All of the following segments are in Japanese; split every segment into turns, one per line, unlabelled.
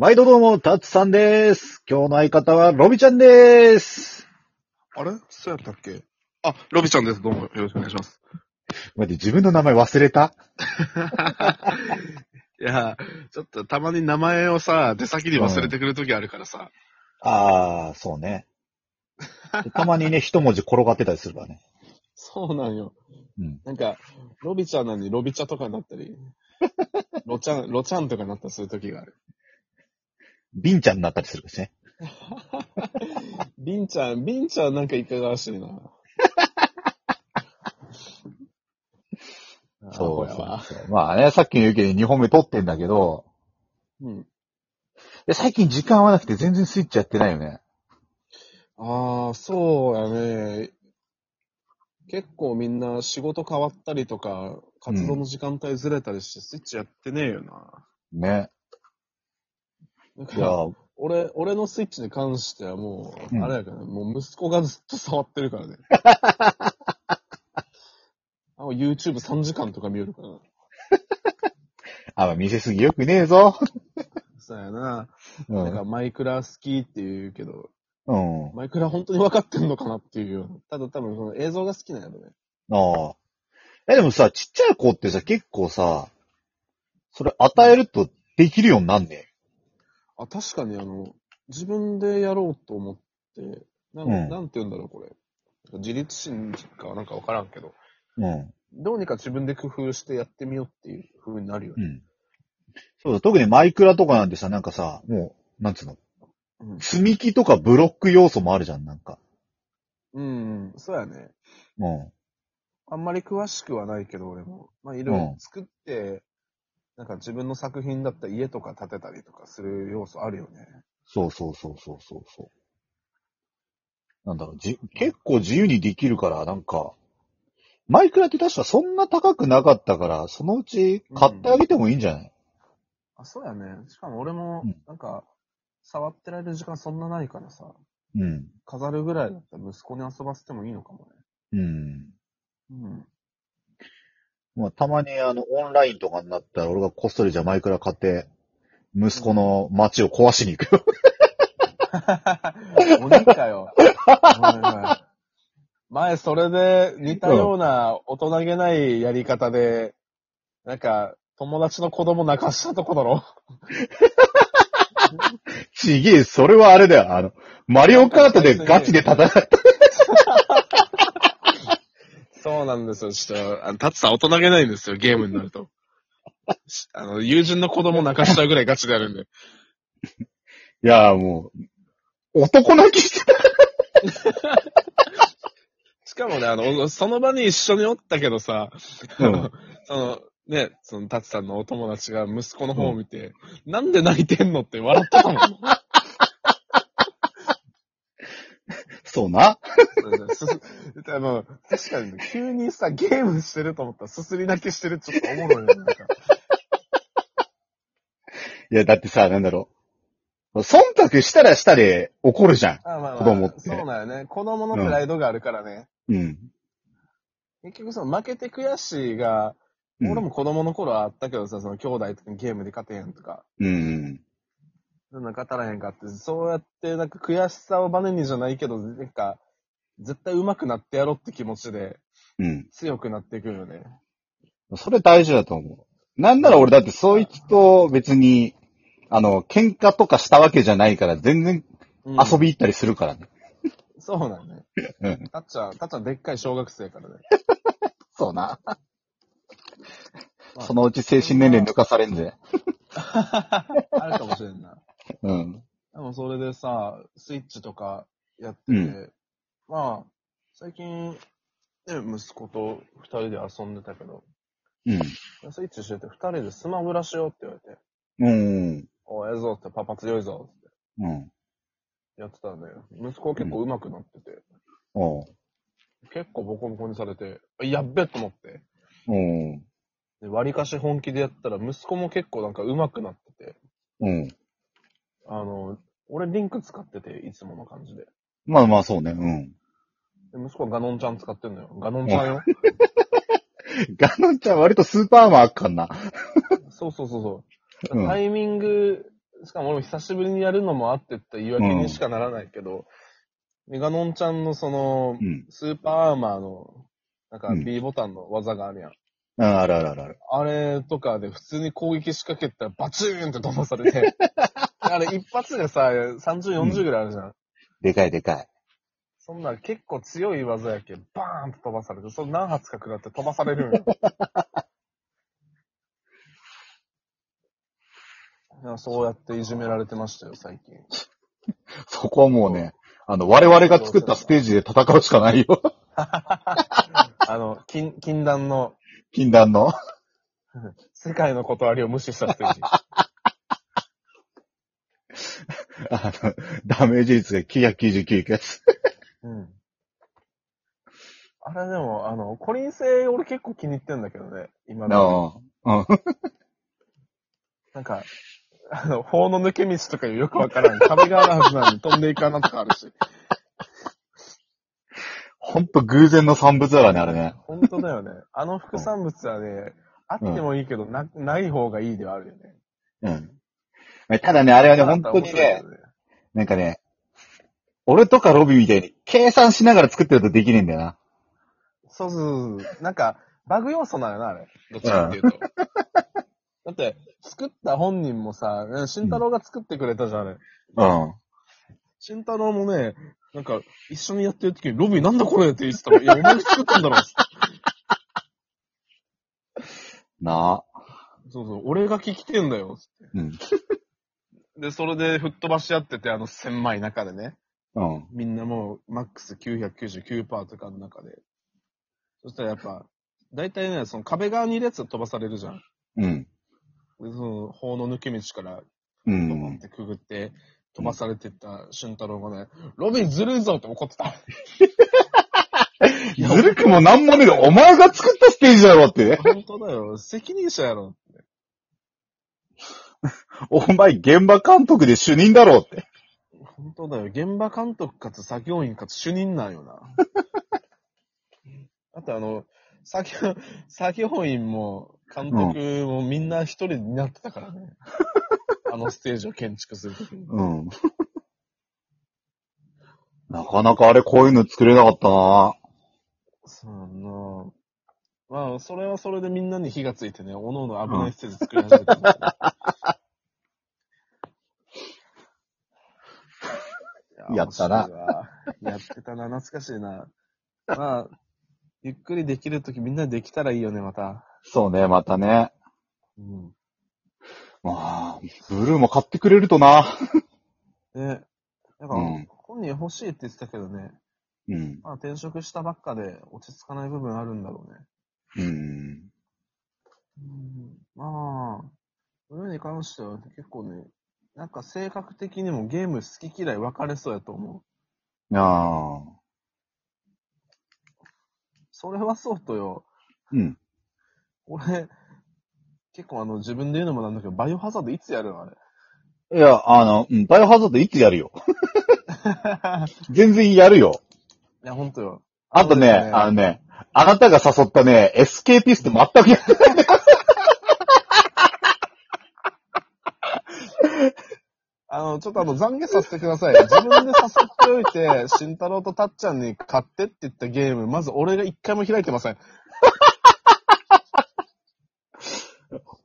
毎度どうも、タツさんです。今日の相方はロビちゃんです。
あれ？そうやったっけ？あ、ロビちゃんです。どうもよろしくお願いします。
待って、自分の名前忘れた？
いや、ちょっとたまに名前をさ、出先に忘れてくるときあるからさ。
あー、そうね。でたまにね、一文字転がってたりするからね。
そうなんよ。
うん。
なんか、ロビちゃんなのにロビ茶とかになったり、ロちゃん、ロちゃんとかになったりするときがある。
ビンちゃんになったりするしね。
ビンちゃん、ビンちゃんなんかいかがわしいな。
そう
やわ。
そう。まあね、さっきの言うけど2本目撮ってんだけど、
うん。
で最近時間合わなくて全然スイッチやってないよね。
ああ、そうやね。結構みんな仕事変わったりとか、活動の時間帯ずれたりして、スイッチやってねえよな。
ね。
なん
いや
か、俺、俺のスイッチに関してはもう、
うん
あれやからね、もう息子がずっと触ってるからね。あの YouTube3 時間とか見よるから。
あ、まあ見せすぎよくねえぞ。
そうやな。
う
なんか
ん。
マイクラ好きって言うけど、
うん。
マイクラ本当に分かってんのかなっていうような。ただ多分その映像が好きなんやろね。
ああ。え、でもさ、ちっちゃい子ってさ、結構さ、それ与えるとできるようになんねえ。
あ、確かにあの、自分でやろうと思って、なん,、
うん
なんて言うんだろう、これ。自立心かなんか分からんけど、
うん。
どうにか自分で工夫してやってみようっていう風になるよね。
うん。そうだ、特にマイクラとかなんてさ、なんかさ、もう、なんつうの、
うん。
積み木とかブロック要素もあるじゃん、なんか。
うん、そうやね。
うん。
あんまり詳しくはないけど、俺も。まあ、いろいろ
うん
作って、なんか自分の作品だったら家とか建てたりとかする要素あるよね。
そうそうそうそうそうそう。なんだろう、じ、結構自由にできるから、なんか、マイクラって確かそんな高くなかったから、そのうち買ってあげてもいいんじゃない、
あ、そうやね。しかも俺も
うん、
なんか、触ってられる時間そんなないからさ、
うん、
飾るぐらいだったら息子に遊ばせてもいいのかもね。
うん。
うん。
まあ、たまにあの、オンラインとかになったら、俺がこっそりじゃあマイクラ買って、息子の街を壊しに行くよ。
鬼かよ。前、それで似たような大人げないやり方で、なんか、友達の子供泣かしたとこだろ
ちげえ、それはあれだよ。あの、マリオカートでガチで戦った。
そうなんですよ。ちょっと、あの、タツさん大人げないんですよ、ゲームになると。あの、友人の子供泣かしちゃうぐらいガチでやるんで。
いや、もう、男泣きしてた。
しかもね、あの、その場に一緒におったけどさ、
うん
その、ね、その、タツさんのお友達が息子の方を見て、なんで泣いてんのって笑ってたもん。
そうな。
あの、確かに、急にさ、ゲームしてると思ったら、すすり泣きしてるちょっとおもろいよね。なんか
いや、だってさ、なんだろう。忖度したらしたで怒るじゃん。
あまあまあ
子供って
そうだよね。子供のプライドがあるからね。
うん。
結局その負けて悔しいが、
うん
俺も子供の頃はあったけどさ、その兄弟とかにゲームで勝てへんとか、
うん。
そんな勝たらへんかって、そうやってなんか悔しさをバネにじゃないけど、なんか、絶対上手くなってやろうって気持ちで
うん。
強くなっていくよね。
それ大事だと思う。なんなら俺だってそいつと別に、あの、喧嘩とかしたわけじゃないから全然
うん
遊び行ったりするからね。
そうなんね。
うん。
たっちゃん、たっちゃんでっかい小学生からね。
そうな。
まあ
そのうち精神年齢抜かされんぜ。
あるかもしれんな。
うん。
でもそれでさ、スイッチとかやってて、
うん
まあ、最近、ね、息子と二人で遊んでたけど、
うん。
スイッチしてて二人でスマブラしようって言われて、
うん。
おええぞってパパ強いぞって
うん。
やってたらね、息子結構上手くなってて、
おう。
結構ボコボコにされて、やっべと思って、
うん。
で割かし本気でやったら息子も結構なんか上手くなってて、
うん。
あの、俺リンク使ってて、いつもの感じで。
まあまあそうね。うん。
で息子はガノンちゃん使ってんのよ。ガノンちゃんよ。
ガノンちゃん割とスーパーマンあっかんな。
そうそうそうそう。
うん
タイミングしかも俺も久しぶりにやるのもあってって言い訳にしかならないけど、メガノンちゃんのその
う、ん。
スーパーアーマーの、なんか
うん
B ボタンの技があるやん。
うん、あるあるあるある。
あれとかで普通に攻撃仕掛けたらバチーンって飛ばされて、あれ一発でさ、30、40ぐらいあるじゃん。
でかいでかい。
そんな結構強い技やけん、バーンと飛ばされて、それ何発か食らって飛ばされるんよ。いやそうやっていじめられてましたよ、最近。
そこはもうね、あの、我々が作ったステージで戦うしかないよ。
あの、禁、禁断の
禁断の。
世界の断りを無視したステージ。
あの、ダメージ率が999いくやつ。
うん。あれでも、あの、コリン星俺結構気に入ってんだけどね、今の。
うん。うん。
なんか、あの、法の抜け道とかよくわからん。壁があるはずなのに飛んでいかなとかあるし。
ほんと偶然の産物だからね、あれね。
本当だよね。あの副産物はね、あってもいいけど、な、ない方がいいではあるよね。
うん。ただね、あれはね、本当にね、なんかね、俺とかロビーみたいに計算しながら作ってるとできねえんだよな。
そうそうそう。なんか、バグ要素なのよな、あれ。どっちかっていうと。だって、作った本人もさ、ね慎太郎が作ってくれたじゃん、あれ。
うん。
慎太郎もね、なんか、一緒にやってる時に、ロビーなんだこれって言ってたら、いや、お前が作ったんだろ。
なあ。
そうそう、俺が聞きてんだよ。つって
うん。
で、それで吹っ飛ばし合ってて、あの狭い中でね。
うん。
みんなもう、マックス999%とかの中で。そしたらやっぱ、大体ね、その壁側にいるやつは飛ばされるじゃん。
うん。
で、その、法の抜け道から、
う
ドンっ
ん。
てくぐって、飛ばされてった俊太郎がね、ロビンずるいぞって怒ってた。
ずるくもなんもねえよ。お前が作ったステージだろって。
本当だよ。責任者やろ。
お前現場監督で主任だろって。
本当だよ。現場監督かつ作業員かつ主任なんよな。あとあの、作業、作業員も監督もみんな一人になってたからね。あのステージを建築するときに。
うん。なかなかあれこういうの作れなかったな
そうやんなまあ、それはそれでみんなに火がついてね、おのおの危ないステージ作り始めたんだけど。
やったな
やってたな、懐かしいな。まあ、ゆっくりできるときみんなでできたらいいよね、また。
そうね、またね。
うん。
まあ、ブルーも買ってくれるとな。
ね。なんか、
うん
本人欲しいって言ってたけどね、
うん。
まあ転職したばっかで落ち着かない部分あるんだろうね。
うん。
うん、まあ、それに関しては結構ね、なんか性格的にもゲーム好き嫌い分かれそうやと思う。
ああ。
それはそうとよ。
うん。
俺、結構あの自分で言うのもなんだけど、バイオハザードいつやるのあれ？
いや、あの、うん、バイオハザードいつやるよ。全然やるよ。
いや、ほんとよ。
あとね、あのね、あなたが誘ったね、エスケーピスト全くやってない。
あの、ちょっとあの、懺悔させてください。自分で誘っておいて、慎太郎とたっちゃんに買ってって言ったゲーム、まず俺が一回も開いてません。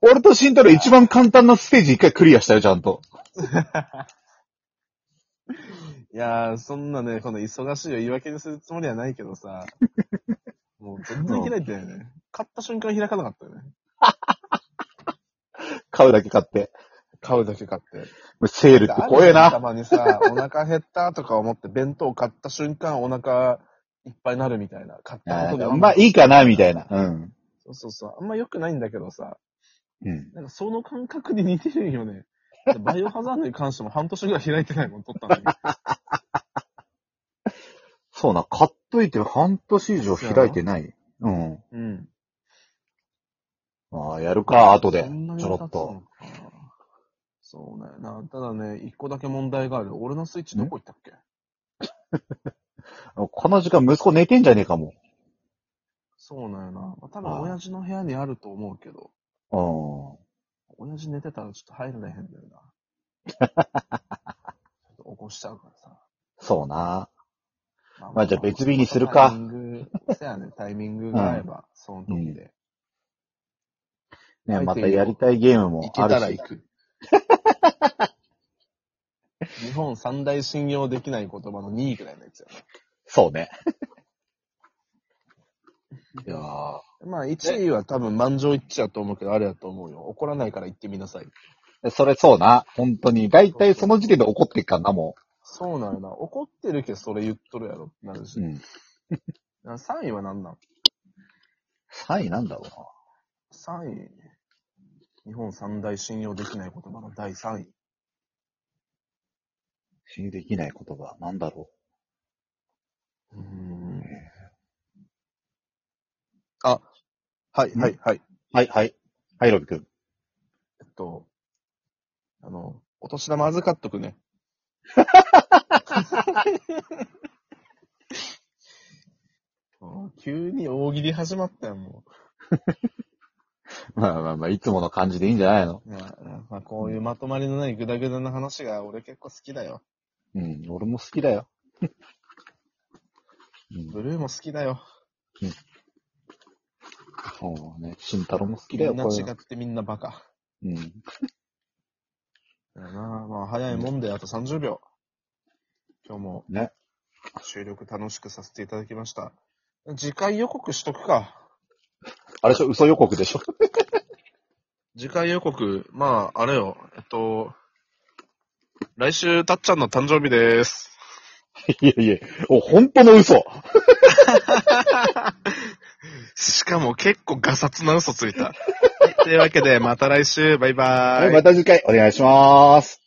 俺と慎太郎一番簡単なステージ一回クリアしたよ、ちゃんと。
いやー、そんなね、この忙しいを言い訳にするつもりはないけどさ、もう全然開いてないね。買った瞬間開かなかったよね。
買うだけ買って。
買うだけ買って。
セールって怖えな。
たまにさ、お腹減ったとか思って弁当買った瞬間お腹いっぱいになるみたいな。買ったことで
あーまあいいかな、みたいな。うん。
そうそうそう。あんま良くないんだけどさ、
うん。
なんかその感覚に似てるんよね。バイオハザードに関しても半年ぐらい開いてないもん、撮ったのに。
そうな、買っといて半年以上開いてない。うん。
うん。
ああ、やるか、後で。ちょろっと。
かそうね。な、ただね、一個だけ問題がある。俺のスイッチどこ行ったっけ？
この時間息子寝てんじゃねえかも。
そうなんよな。まあ多分親父の部屋にあると思うけど、
うん。
親父寝てたらちょっと入られへんだよな。起こしちゃうからさ。
そうな。
ま
まあじゃあ別日にするか
タイミング、そやね、タイミングが合えば、その時で。
ね、またやりたいゲームも
行け
あるし。
たら行く。日本三大信用できない言葉の2位ぐらいのやつや
そうね。いやー
な。まあ1位は多分満場一致やと思うけど、あれやと思うよ。怒らないから言ってみなさい。
それそうな。本当に。だいたいその時点で怒ってっからな、も
そうなるな。怒ってるけどそれ言っとるやろってなる
う。
し。
うん。
3位は何なん
？3位なんだろう
?3 位。日本三大信用できない言葉の第3位。
な。信用できない言葉。なんだろ
う？ーん。あ、はい、はい、はい。
う。はい、はい。はい、ロビ君。
えっと、あの、お年玉預かっとくね。もう急に大喜利始まったよ、も
まあまあまあ、いつもの感じでいいんじゃないの？
う。いやまあ、こういうまとまりのないグダグダな話が俺結構好きだよ。
うん、俺も好きだよ。うん、
ブルーも好きだよ。
そうね。慎太郎も好きだよ、
みんな。違ってみんなバカ。
うん。
だよなまあ、早いもんであと30秒。今日も
ね。
収録楽しくさせていただきました。次回予告しとくか。
あれでしょ？嘘予告でしょ？
次回予告、まあ、あれよ、えっと、来週、たっちゃんの誕生日です。
いやいや、お、本当の嘘。
しかも結構ガサツな嘘ついた。というわけで、また来週、バイバーイ。
はい、また次回お願いします。